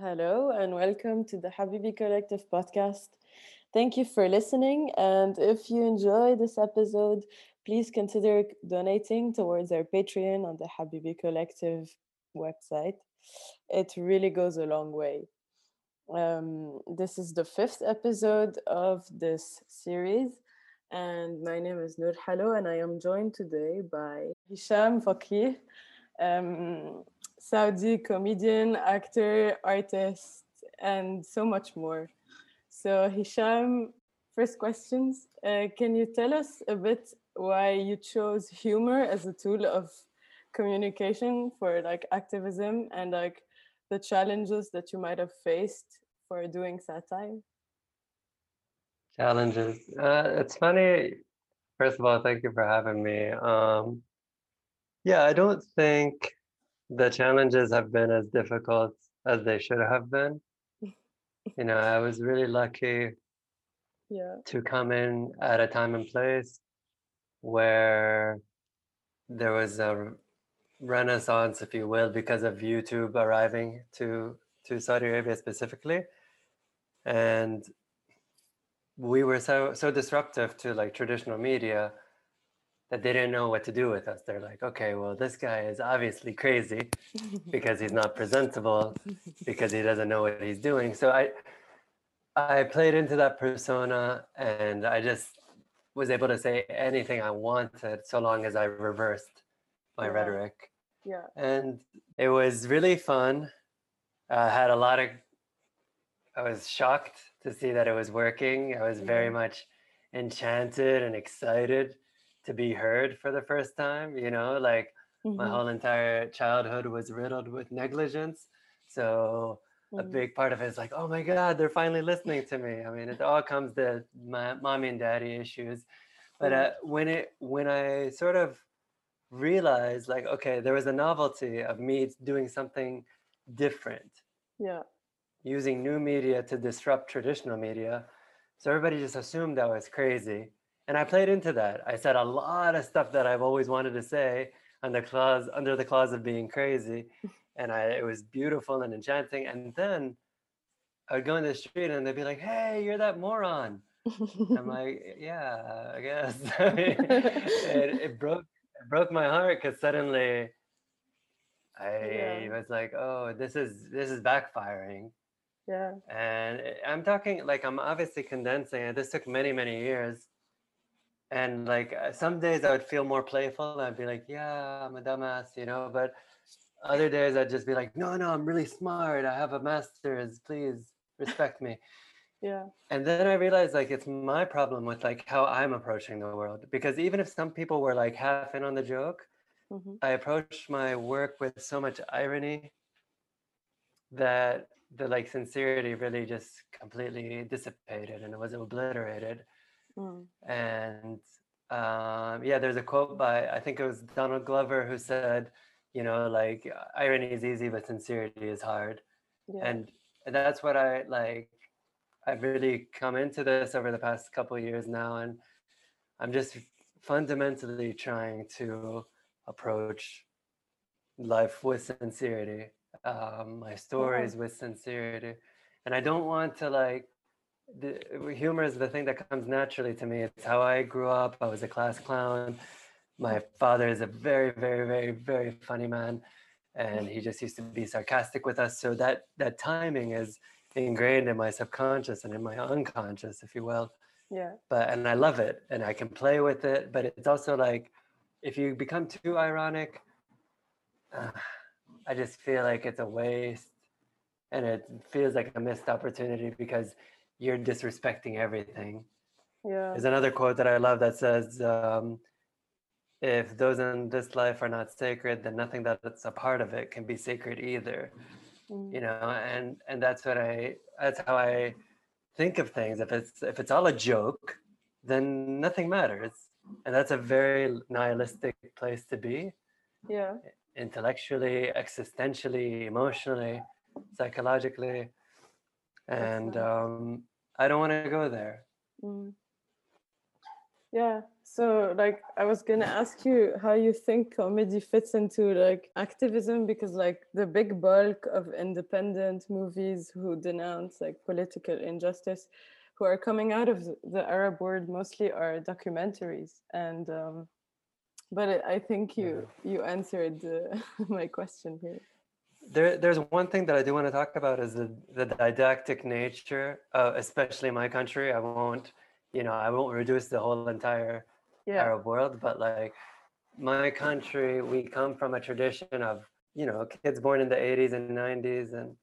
Hello, and welcome to the Habibi Collective podcast. Thank you for listening. And if you enjoy this episode, please consider donating towards our Patreon on the Habibi Collective website. It really goes a long way. Um, this is the fifth episode of this series, and my name is Nur Halo, and I am joined today by Hisham Fakih. Um, Saudi comedian, actor, artist, and so much more. So, Hisham, first questions. Uh, can you tell us a bit why you chose humor as a tool of communication for like activism and like the challenges that you might have faced for doing satire? Challenges. Uh, it's funny. First of all, thank you for having me. Um, yeah, I don't think the challenges have been as difficult as they should have been. you know, I was really lucky yeah. to come in at a time and place where there was a renaissance, if you will, because of YouTube arriving to to Saudi Arabia specifically, and we were so so disruptive to like traditional media that they didn't know what to do with us. They're like, okay, well, this guy is obviously crazy because he's not presentable, because he doesn't know what he's doing. So I I played into that persona and I just was able to say anything I wanted so long as I reversed my Yeah. rhetoric. Yeah. And it was really fun. I had a lot of I was shocked to see that it was working. I was very much enchanted and excited to be heard for the first time, you know, like my Mhm. whole entire childhood was riddled with negligence. So a Mhm. big part of it is like, oh my God, they're finally listening to me. I mean, it all comes to my mommy and daddy issues. But Mm. uh, when it when I sort of realized like, okay, there was a novelty of me doing something different, Yeah. using new media to disrupt traditional media. So everybody just assumed I was crazy. And I played into that. I said a lot of stuff that I've always wanted to say under clause under the clause of being crazy. And I it was beautiful and enchanting. And then I would go in the street and they'd be like, Hey, you're that moron. I'm like, yeah, I guess. I mean, it, it broke it broke my heart because suddenly I Yeah. was like, oh, this is this is backfiring. yeah. And eh, I'm talking like I'm obviously condensing it. This took many, many years. And like uh, some days I would feel more playful. I'd be like, yeah, I'm a dumbass, you know. But other days I'd just be like, no, no, I'm really smart. I have a master's. Please respect me. Yeah. And then I realized like it's my problem with like how I'm approaching the world. Because even if some people were like half in on the joke, Mhm. I approached my work with so much irony that the like sincerity really just completely dissipated and it was obliterated. Mm. And um, yeah, there's a quote by I think it was Donald Glover who said, you know, like irony is easy, but sincerity is hard. Yeah. And and that's what I like. I've really come into this over the past couple of years now, and I'm just fundamentally trying to approach life with sincerity, um, my stories with sincerity, and I don't want to like. The, humor is the thing that comes naturally to me. It's how I grew up. I was a class clown. My father is a very, very, very, very funny man, and he just used to be sarcastic with us. So that that timing is ingrained in my subconscious and in my unconscious, if you will yeah. but and I love it and I can play with it. But it's also like if you become too ironic, uh, I just feel like it's a waste, and it feels like a missed opportunity because you're disrespecting everything. Yeah. There's another quote that I love that says, um, "If those in this life are not sacred, then nothing that's a part of it can be sacred either." Mm. you know and and that's what i that's how i think of things if it's if it's all a joke then nothing matters and that's a very nihilistic place to be Yeah. intellectually existentially emotionally psychologically and um i don't want to go there Mm. Yeah. so like i was gonna ask you how you think comedy fits into like activism because like the big bulk of independent movies who denounce like political injustice who are coming out of the arab world mostly are documentaries and um but i think you you answered uh, my question here there, there's one thing that I do want to talk about is the, the didactic nature, uh, especially in my country. I won't, you know, I won't reduce the whole entire yeah Arab world, but like my country, we come from a tradition of, you know, kids born in the 80s and 90s, and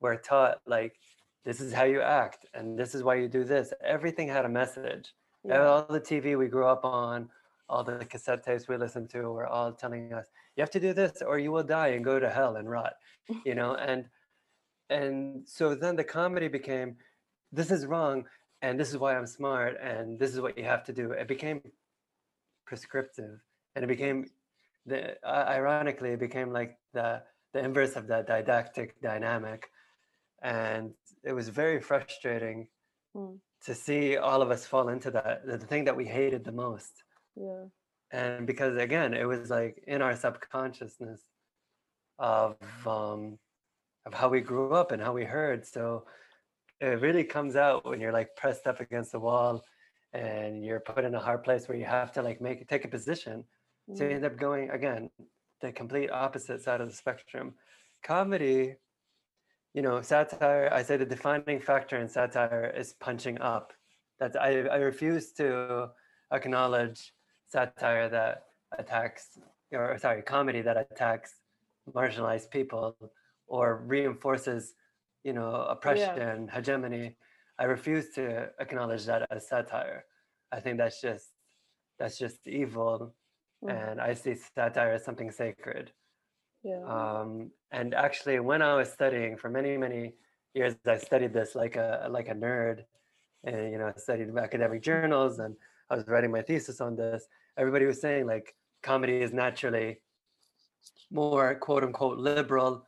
we're taught like this is how you act and this is why you do this. Everything had a message. yeah All the TV we grew up on, all the cassette tapes we listened to were all telling us, you have to do this or you will die and go to hell and rot, you know, and and so then the comedy became this is wrong and this is why I'm smart and this is what you have to do. It became prescriptive and it became the uh, ironically it became like the the inverse of that didactic dynamic and it was very frustrating Mm. to see all of us fall into that the the thing that we hated the most yeah. And because again it was like in our subconsciousness of um of how we grew up and how we heard. So it really comes out when you're like pressed up against the wall and you're put in a hard place where you have to like make take a position. So you Mm. end up going again the complete opposite side of the spectrum. Comedy you know satire i say the defining factor in satire is punching up. That i, I refuse to acknowledge satire that attacks or sorry comedy that attacks marginalized people or reinforces you know oppression and hegemony i refuse to acknowledge that as satire i think that's just that's just evil Mhm. and I see satire as something sacred. yeah Um, and actually, when I was studying for many, many years, I studied this like a like a nerd, and you know, I studied academic journals, and I was writing my thesis on this. Everybody was saying like comedy is naturally more quote unquote liberal,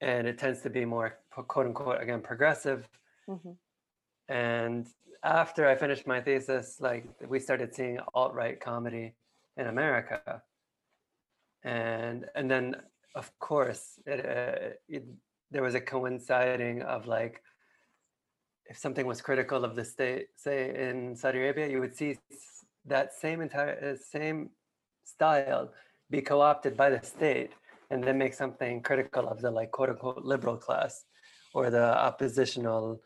and it tends to be more quote unquote again progressive. Mhm. And after I finished my thesis, like we started seeing alt right comedy in America, and and then of course it, uh, it, there was a coinciding of like if something was critical of the state, say in Saudi Arabia, you would see that same entire same style be co-opted by the state and then make something critical of the like quote unquote liberal class or the oppositional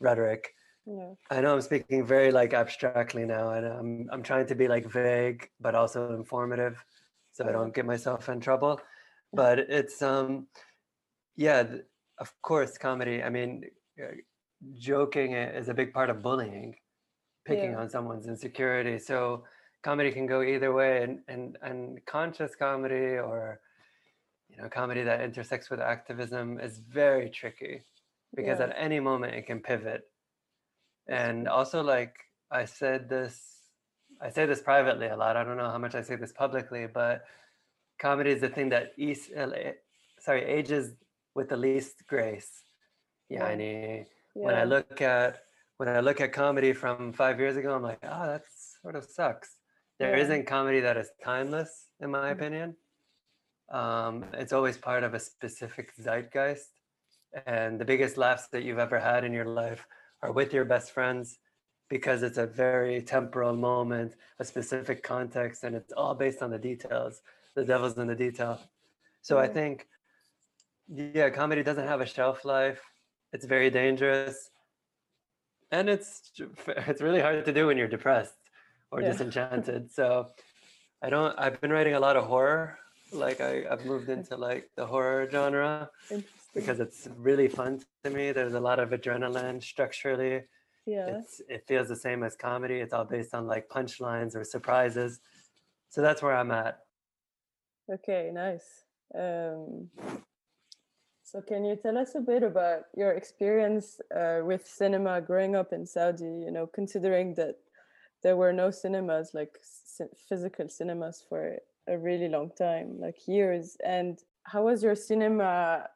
rhetoric yeah I know I'm speaking very like abstractly now, and I'm I'm trying to be like vague but also informative, so I don't get myself in trouble. But it's um, yeah, of course, comedy. I mean, uh, joking is a big part of bullying, picking Yeah. on someone's insecurity. So comedy can go either way, and and and conscious comedy or you know comedy that intersects with activism is very tricky because Yeah. at any moment it can pivot and also like i said this i say this privately a lot i don't know how much i say this publicly but comedy is the thing that east, uh, sorry ages with the least grace Yeah. When i look at when i look at comedy from five years ago i'm like oh that sort of sucks There Yeah. not comedy that is timeless in my Mm. opinion um, it's always part of a specific zeitgeist and the biggest laughs that you've ever had in your life are with your best friends because it's a very temporal moment, a specific context, and it's all based on the details. The devil's in the detail. So I think, yeah, comedy doesn't have a shelf life. It's very dangerous, and it's it's really hard to do when you're depressed or Yeah. disenchanted. So I don't. I've been writing a lot of horror. Like I, I've moved into like the horror genre because it's really fun to me. There's a lot of adrenaline structurally. yeah. It's it feels the same as comedy. It's all based on like punchlines or surprises. So that's where I'm at. Okay, nice. Um, so, can you tell us a bit about your experience uh, with cinema growing up in Saudi? You know, considering that there were no cinemas, like physical cinemas, for a really long time, like years. And how was your cinema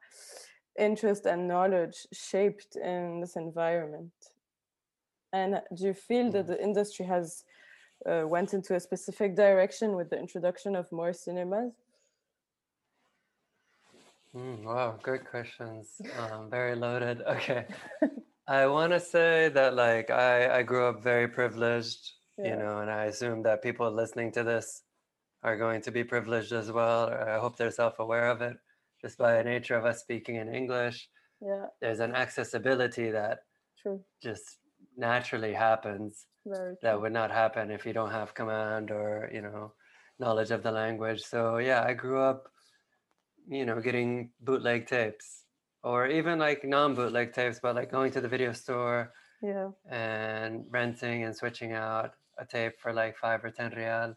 interest and knowledge shaped in this environment? And do you feel that Mm. the industry has uh, went into a specific direction with the introduction of more cinemas? Mm, wow, great questions. Um, very loaded. Okay. I want to say that like I, I grew up very privileged, Yeah. you know, and I assume that people listening to this are going to be privileged as well. Or I hope they're self-aware of it just by the nature of us speaking in English. Yeah, There's an accessibility that true. just naturally happens Very that would not happen if you don't have command or you know knowledge of the language so yeah i grew up you know getting bootleg tapes or even like non-bootleg tapes but like going to the video store Yeah, and renting and switching out a tape for like five or ten real.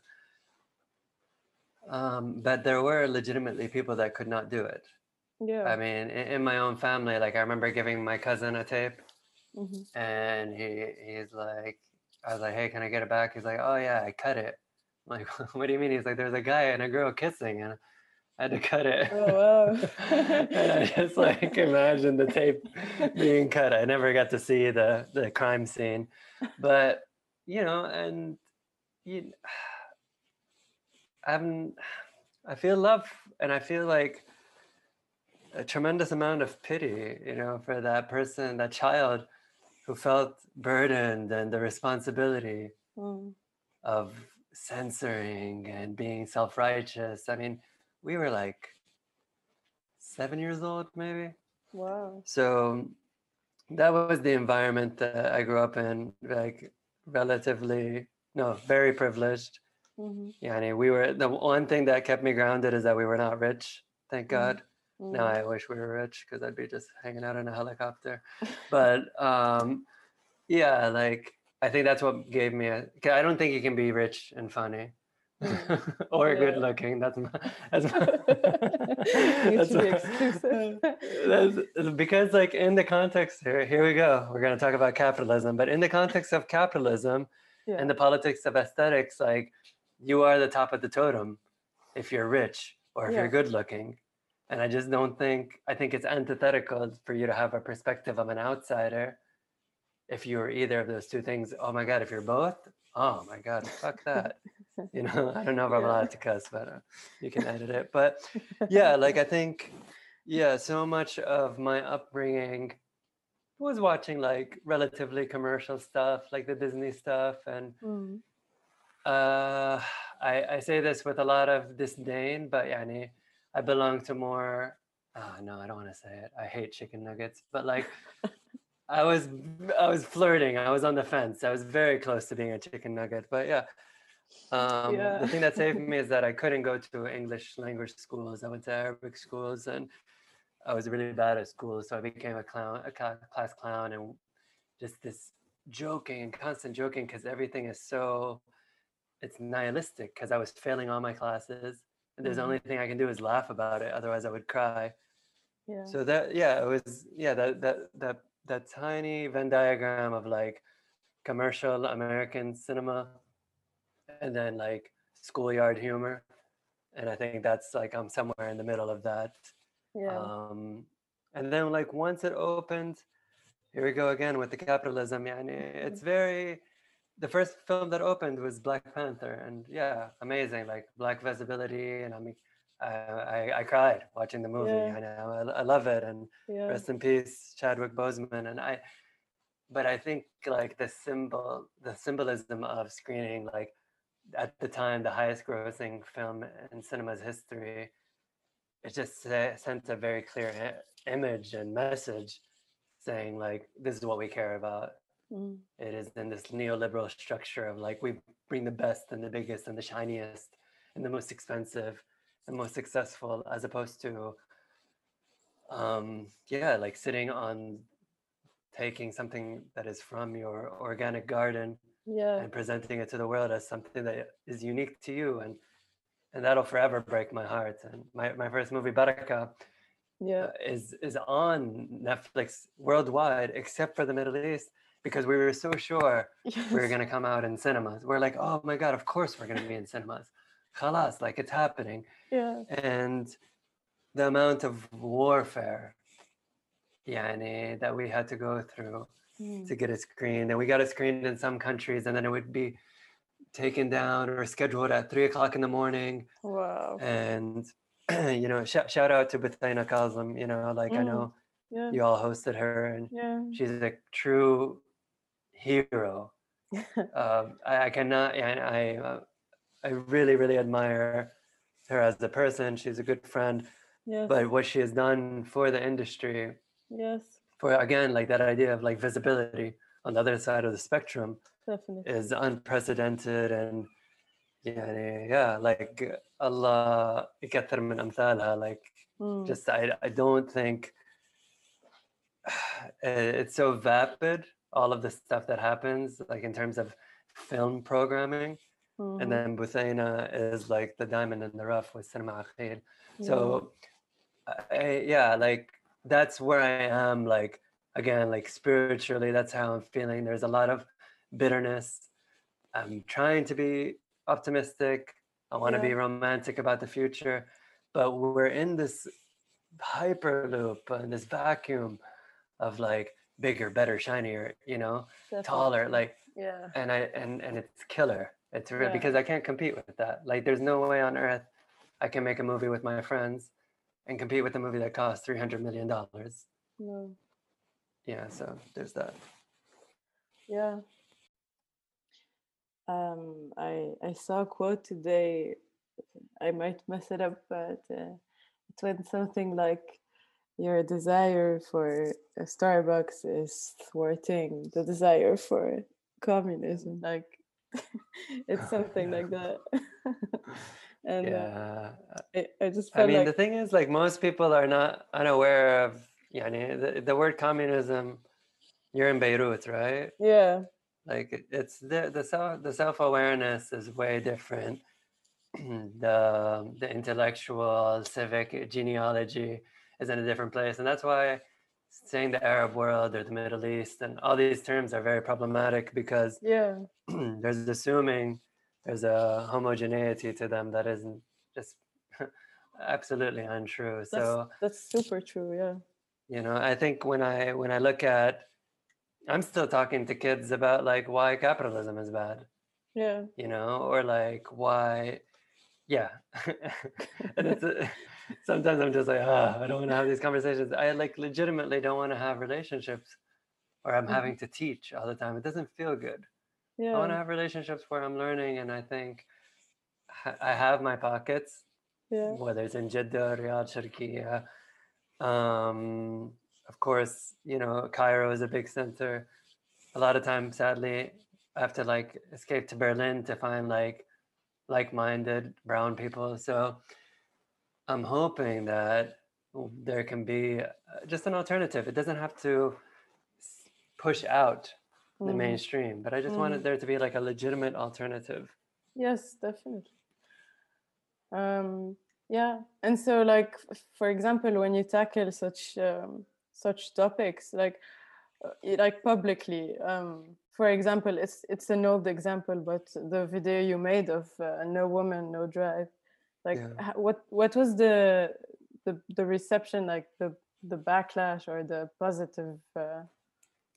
Um, but there were legitimately people that could not do it. Yeah. i mean in, in my own family like i remember giving my cousin a tape hmm and he he's like i was like hey can i get it back? He's like oh yeah i cut it. I'm like what do you mean? He's like there's a guy and a girl kissing and i had to cut it Oh, wow. and i just like imagine the tape being cut i never got to see the the crime scene but you know and you i'm i feel love and i feel like a tremendous amount of pity you know for that person that child who felt burdened and the responsibility Mm. of censoring and being self-righteous i mean we were like seven years old maybe. Wow. so that was the environment that i grew up in like relatively no very privileged. Hmm yeah we were the one thing that kept me grounded is that we were not rich thank Mhm. god. Now i wish we were rich because i'd be just hanging out in a helicopter. But um yeah like i think that's what gave me A, I don't think you can be rich and funny or Yeah. good looking that's my, that's, my, Mutually my- that's because like in the context here here we go we're going to talk about capitalism but in the context of capitalism yeah. and the politics of aesthetics like you are the top of the totem if you're rich or if Yeah. you're good looking and i just don't think i think it's antithetical for you to have a perspective of an outsider if you're either of those two things oh my god if you're both oh my god fuck that you know i don't know if i'm allowed to cuss but uh, you can edit it but yeah like i think yeah so much of my upbringing was watching like relatively commercial stuff like the disney stuff and Mm. uh, I, I say this with a lot of disdain, but yani, I belong to more. Oh, no, I don't want to say it. I hate chicken nuggets, but like, I was I was flirting. I was on the fence. I was very close to being a chicken nugget, but yeah. Um, Yeah. The thing that saved me is that I couldn't go to English language schools. I went to Arabic schools, and I was really bad at school, so I became a clown, a class clown, and just this joking and constant joking because everything is so it's nihilistic because I was failing all my classes. And there's the Mhm. only thing I can do is laugh about it. Otherwise I would cry. Yeah. So that yeah, it was yeah, that that that that tiny Venn diagram of like commercial American cinema and then like schoolyard humor. And I think that's like I'm somewhere in the middle of that. yeah. Um and then like once it opened, here we go again with the capitalism. Yeah, it's very the first film that opened was Black Panther, and yeah, amazing, like black visibility, and I mean, I I, I cried watching the movie. Yeah. I know, I, I love it, and yeah. rest in peace, Chadwick Boseman. And I, but I think like the symbol, the symbolism of screening, like at the time, the highest grossing film in cinema's history, it just sent a very clear image and message saying like this is what we care about Mm. it is in this neoliberal structure of like we bring the best and the biggest and the shiniest and the most expensive and most successful as opposed to um yeah like sitting on taking something that is from your organic garden Yeah. and presenting it to the world as something that is unique to you and and that'll forever break my heart and my, my first movie baraka Yeah. uh, is is on netflix worldwide except for the middle east because we were so sure we were going to come out in cinemas. We're like, oh my God, of course we're going to be in cinemas. Khalas, like it's happening. Yeah. And the amount of warfare yani, that we had to go through Mm. to get it screened. And we got it screened in some countries, and then it would be taken down or scheduled at three o'clock in the morning. Wow. And you know, sh- shout out to Butheina Kazim. You know, like I Mm. know Yeah. you all hosted her, and Yeah. she's a true hero. um, I, I cannot. I I, uh, I really really admire her as a person. She's a good friend, yes. but what she has done for the industry, yes for again like that idea of like visibility on the other side of the spectrum Definitely. is unprecedented and yeah like Allah يكثر من like mm. just I, I don't think it's so vapid all of the stuff that happens like in terms of film programming mm-hmm. and hmm. then Buthaina is like the diamond in the rough with Cinema Akil yeah. so I, yeah like that's where I am like again like spiritually that's how I'm feeling. There's a lot of bitterness. I'm trying to be optimistic. I want to Yeah. be romantic about the future, but we're in this hyperloop and this vacuum of like bigger, better, shinier, you know, taller, like yeah. and I and and it's killer. It's real Yeah. because I can't compete with that. Like, there's no way on earth I can make a movie with my friends and compete with a movie that costs three hundred million dollars. No. Yeah, so there's that. Yeah. Um, I I saw a quote today. I might mess it up, but uh, it went something like, "Your desire for a Starbucks is thwarting the desire for communism." Like, it's something like that. and uh, Yeah, I, I just I mean, like the thing is, like, most people are not unaware of. Yeah, the, the word communism. You're in Beirut, right? yeah, like it's the the self the self awareness is way different. the the intellectual civic genealogy is in a different place, and that's why saying the Arab world or the Middle East and all these terms are very problematic because yeah, there's assuming there's a homogeneity to them that isn't just absolutely untrue. that's so that's super true. Yeah, you know i think when i when i look at i'm still talking to kids about like why capitalism is bad yeah, you know or like why yeah and it's uh, sometimes i'm just like ah, i don't want to have these conversations i like legitimately don't want to have relationships or i'm Mhm. having to teach all the time it doesn't feel good yeah. i want to have relationships where i'm learning and i think i have my pockets yeah. whether it's in Jeddah, Riyadh, Sharqiya. Um, of course, you know, Cairo is a big center. A lot of times, sadly, I have to like escape to Berlin to find like like-minded brown people. So I'm hoping that there can be uh, just an alternative. It doesn't have to push out the Mm. mainstream, but I just wanted there to be like a legitimate alternative. Yes, definitely. Um, yeah, and so like for example, when you tackle such um, such topics, like uh, like publicly, um, for example, it's it's an old example, but the video you made of uh, no woman, no drive, like Yeah. what what was the the the reception, like the the backlash or the positive uh,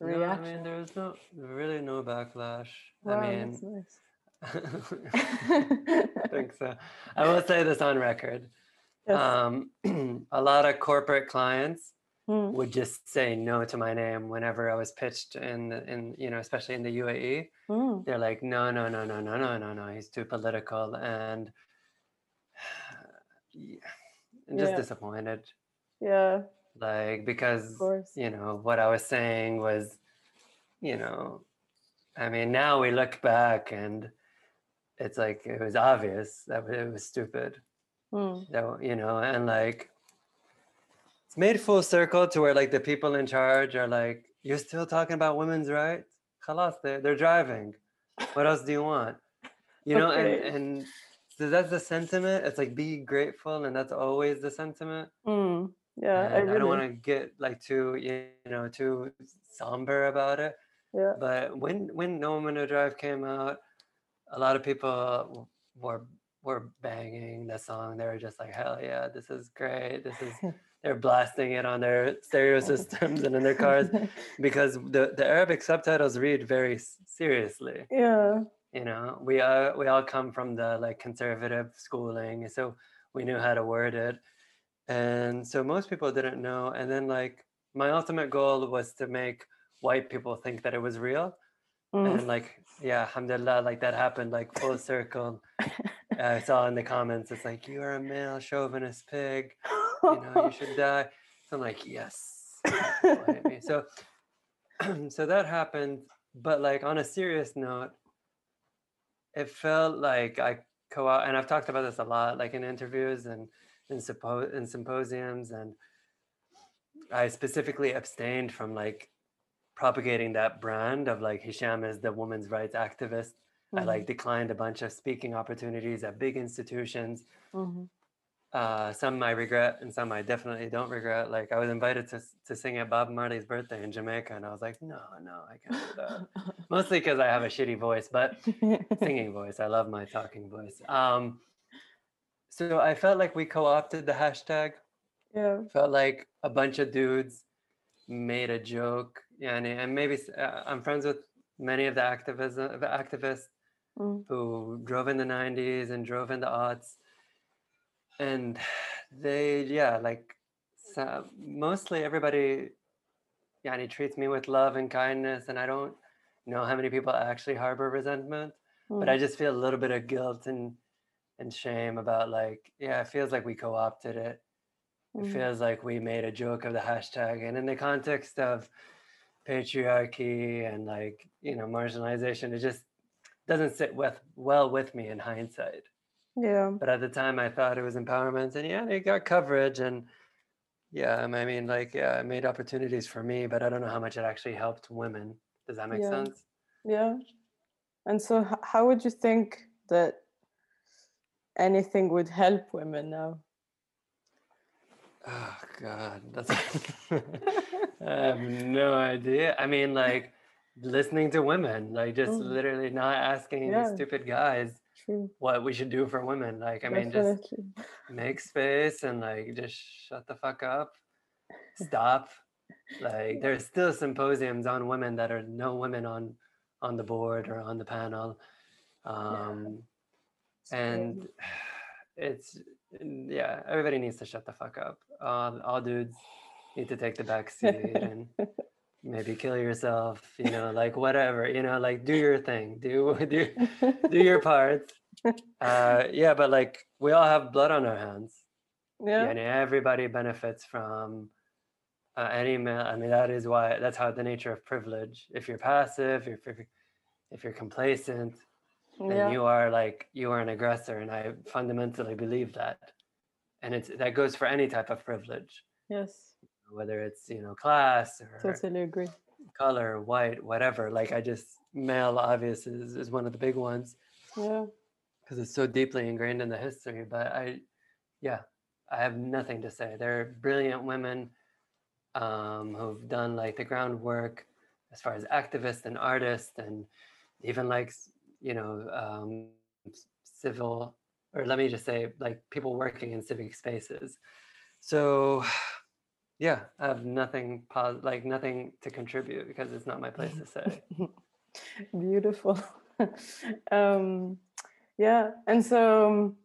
No, I mean, there's no really no backlash. wow, I mean, nice. I think so. I will say this on record. Yes. Um, a lot of corporate clients Mm, would just say no to my name whenever I was pitched in, the, in you know, especially in the UAE. mm, They're like, no, no, no, no, no, no, no, no. He's too political, and yeah, I'm just Yeah. disappointed. yeah, Like because you know what I was saying was, you know, I mean, now we look back and it's like it was obvious that it was stupid. Mm, That you know, and like it's made full circle to where like the people in charge are like, you're still talking about women's rights? Khalas, they're, they're driving. What else do you want? You know, Okay. and and so that's the sentiment. It's like be grateful, and that's always the sentiment. mm, yeah, I and I really. don't want to get like too you know too somber about it. Yeah. But when when No Drive came out, a lot of people were were banging the song. They were just like, "Hell yeah, this is great! This is." They're blasting it on their stereo systems and in their cars because the the Arabic subtitles read very seriously. yeah. you know we uh, we all come from the like conservative schooling so we knew how to word it and so most people didn't know and then like my ultimate goal was to make white people think that it was real Mm. and like yeah alhamdulillah like that happened like full circle i saw in the comments it's like you are a male chauvinist pig you know you should die so i'm like yes people hate me. so so that happened but like on a serious note it felt like i co and i've talked about this a lot like in interviews and in, suppo- in symposiums and i specifically abstained from like propagating that brand of like hisham is the women's rights activist i like declined a bunch of speaking opportunities at big institutions Mhm. uh, some I regret and some I definitely don't regret. Like I was invited to to sing at Bob Marley's birthday in Jamaica, and I was like, no, no, I can't do that. Mostly because I have a shitty voice, but singing voice. I love my talking voice. Um, so I felt like we co-opted the hashtag. yeah. Felt like a bunch of dudes made a joke. Yeah, and, and maybe uh, I'm friends with many of the activism the activists Mm. who drove in the 90s and drove in the aughts and they yeah like so mostly everybody yani, treats me with love and kindness and i don't know how many people actually harbor resentment but Mm. i just feel a little bit of guilt and and shame about like yeah it feels like we co-opted it it Mm. feels like we made a joke of the hashtag and in the context of patriarchy and like you know marginalization it just doesn't sit with well with me in hindsight yeah. but at the time i thought it was empowerment and yeah it got coverage and yeah i mean like yeah it made opportunities for me but i don't know how much it actually helped women does that make Yeah. sense Yeah. And so, how would you think that anything would help women now? oh god that's i have no idea i mean like listening to women like just Mm. literally not asking Yeah. these stupid guys True. what we should do for women like i mean just make space and like just shut the fuck up stop like there's still symposiums on women that are no women on on the board or on the panel um crazy. And it's yeah everybody needs to shut the fuck up. All, all dudes need to take the back seat and maybe kill yourself you know like whatever you know like do your thing do do do your part. Uh yeah but like we all have blood on our hands. Yeah. and everybody benefits from uh, any male i mean that is why that's how the nature of privilege if you're passive if you're if you're complacent yeah. you are like you are an aggressor and i fundamentally believe that and it's that goes for any type of privilege Yes. whether it's you know class or Totally agree. color white whatever like i just male obvious is, is one of the big ones Yeah. because it's so deeply ingrained in the history. But I, yeah, I have nothing to say. There are brilliant women um, who've done like the groundwork as far as activists and artists, and even like you know um, civil, or let me just say like people working in civic spaces. So, yeah, I have nothing pos- like nothing to contribute because it's not my place to say. Beautiful. um, yeah. And so, um,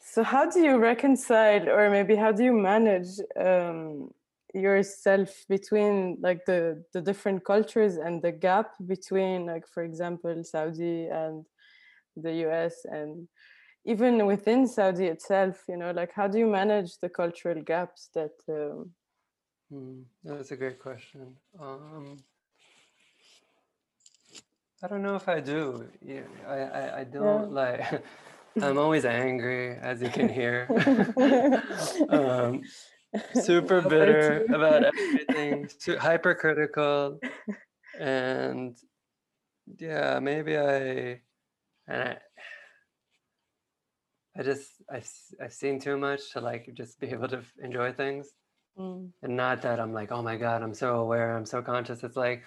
so how do you reconcile, or maybe how do you manage um, yourself between like the the different cultures and the gap between, like for example, Saudi and the U.S. and even within Saudi itself? You know, like how do you manage the cultural gaps that? Um, Hmm, that's a great question. Um, I don't know if I do. Yeah, I, I, I don't like. I'm always angry, as you can hear. um, super bitter about everything, hypercritical, and yeah, maybe I, and I, I just I've I've seen too much to like just be able to enjoy things. Mm, and not that i'm like oh my god i'm so aware i'm so conscious. It's like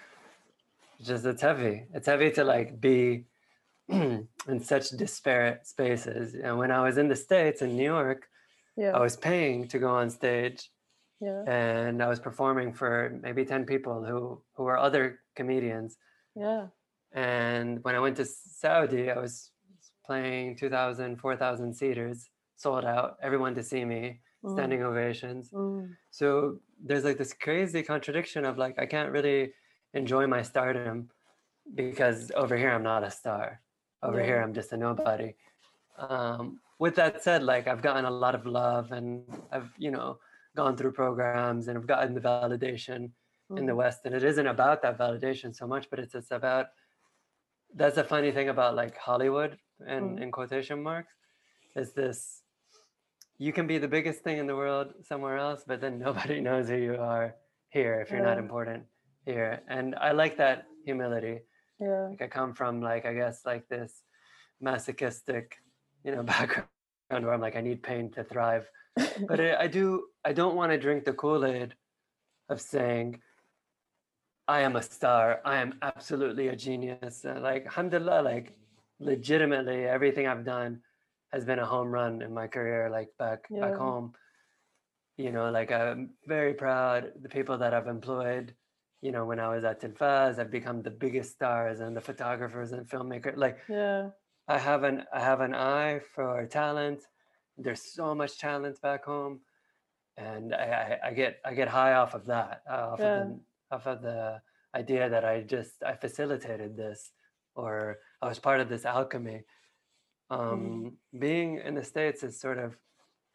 it's just it's heavy. It's heavy to like be in such disparate spaces. And when i was in the states in new york yeah. i was paying to go on stage yeah. and i was performing for maybe 10 people who who were other comedians Yeah. And when I went to Saudi, I was playing 2,000, 4,000 seaters, sold out, everyone to see me, Mm, standing ovations. mm, So there's like this crazy contradiction of like, I can't really enjoy my stardom because over here I'm not a star. Over Yeah. here I'm just a nobody. Um, with that said, like I've gotten a lot of love and I've, you know, gone through programs and I've gotten the validation in the mm, West. And it isn't about that validation so much, but it's it's about that's a funny thing about like Hollywood and Mm. in quotation marks is this you can be the biggest thing in the world somewhere else, but then nobody knows who you are here if you're not important here. And I like that humility. yeah. Like I come from like I guess like this masochistic, you know, background where I'm like I need pain to thrive. But I, I do I don't want to drink the Kool-Aid of saying I am a star. I am absolutely a genius. Uh, like, alhamdulillah, like, legitimately, everything I've done has been a home run in my career, like back Yeah. back home. You know, like I'm very proud the people that I've employed. You know, when I was at Telfaz, I've become the biggest stars and the photographers and filmmakers. Like, yeah. I have an I have an eye for talent. There's so much talent back home, and I, I, I get I get high off of that, uh, off Yeah. of the off of the idea that I just I facilitated this, or I was part of this alchemy. Um, Being in the states is sort of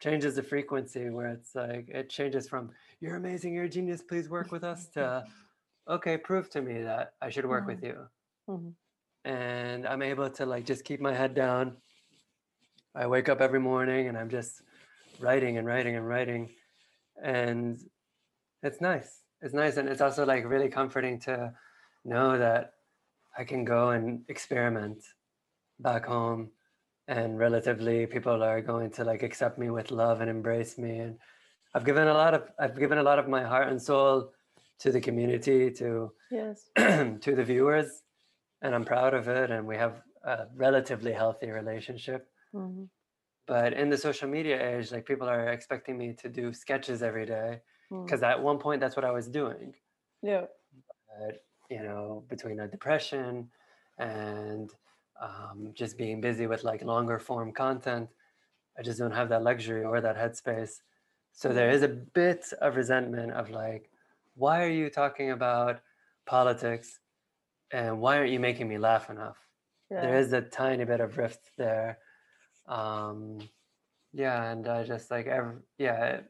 changes the frequency where it's like it changes from you're amazing, you're a genius, please work with us to okay, prove to me that I should work Mhm. with you Mhm. And I'm able to like just keep my head down. I wake up every morning and I'm just writing and writing and writing, and it's nice. It's nice, and it's also like really comforting to know that I can go and experiment back home, and relatively people are going to like accept me with love and embrace me. And I've given a lot of I've given a lot of my heart and soul to the community, to Yes. to the viewers and i'm proud of it and we have a relatively healthy relationship Mhm. but in the social media age like people are expecting me to do sketches every day Mm. because at one point that's what i was doing Yeah. but you know between a depression and um, just being busy with like longer form content i just don't have that luxury or that headspace so there is a bit of resentment of like why are you talking about politics and why aren't you making me laugh enough Yeah. there is a tiny bit of rift there um yeah and i just like every yeah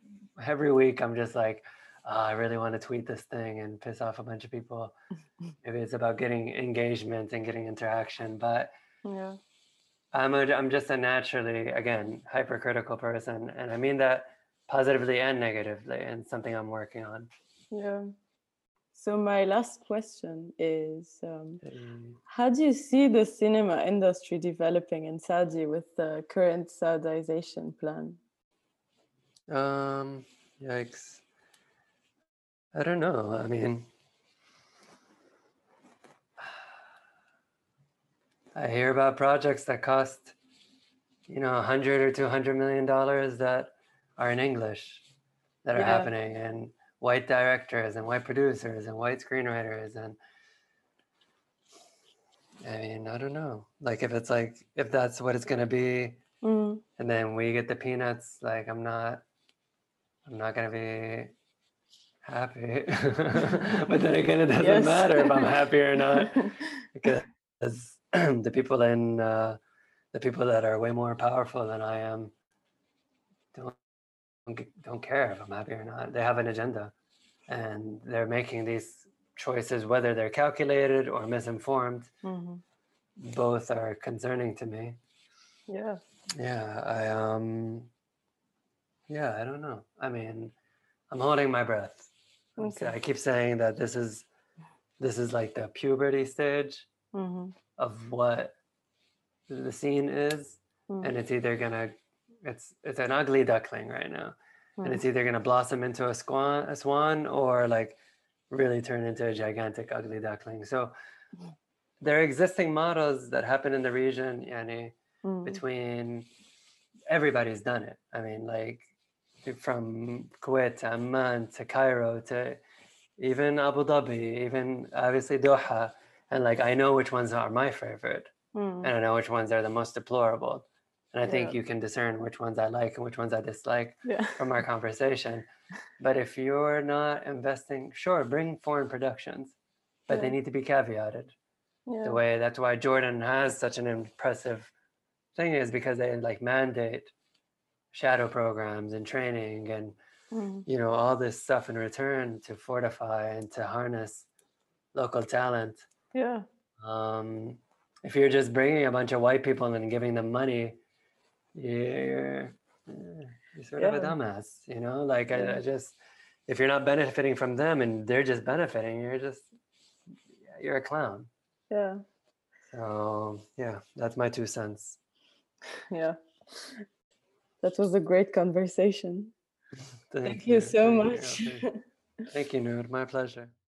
every week i'm just like "Ah, i really want to tweet this thing and piss off a bunch of people maybe it's about getting engagement and getting interaction but yeah. i'm a, i'm just a naturally again hypercritical person and i mean that positively and negatively and something i'm working on Yeah. So my last question is um, how do you see the cinema industry developing in Saudi with the current Saudization plan? Um, yikes. I don't know. I mean, I hear about projects that cost, you know, a hundred or two hundred million dollars that are in English that are Yeah. happening, and white directors and white producers and white screenwriters, and I mean, I don't know. Like, if it's like, if that's what it's gonna be, Mm, and then we get the peanuts like i'm not i'm not gonna be happy but then again it doesn't Yes. matter if i'm happy or not because the people in uh, the people that are way more powerful than i am don't don't don't care if i'm happy or not they have an agenda and they're making these choices whether they're calculated or misinformed mhm. both are concerning to me Yeah. Yeah, I um yeah, I don't know. I mean, I'm holding my breath. Okay. I keep saying that this is this is like the puberty stage Mhm. of what the scene is Mm, and it's either going to it's it's an ugly duckling right now. And mm, it's either going to blossom into a swan a swan or like really turn into a gigantic ugly duckling. So there are existing models that happen in the region, yani, mm, between everybody's done it. I mean, like from Kuwait to Amman to Cairo to even Abu Dhabi, even obviously Doha. and like I know which ones are my favorite, Mm. and I know which ones are the most deplorable, and I think you can discern which ones I like and which ones I dislike Yeah. from our conversation. But if you're not investing, sure, bring foreign productions, but they need to be caveated. Yeah. The way that's why Jordan has such an impressive thing is because they like mandate shadow programs and training and Mm. you know all this stuff in return to fortify and to harness local talent. Yeah. Um, if you're just bringing a bunch of white people and giving them money, you're, you're sort of a dumbass, you know. Like I, Yeah. I just, if you're not benefiting from them and they're just benefiting, you're just, you're a clown. Yeah. So yeah, that's my two cents. Yeah. That was a great conversation. Thank, Thank you so you, much. Alfie. Thank you, Nude. My pleasure.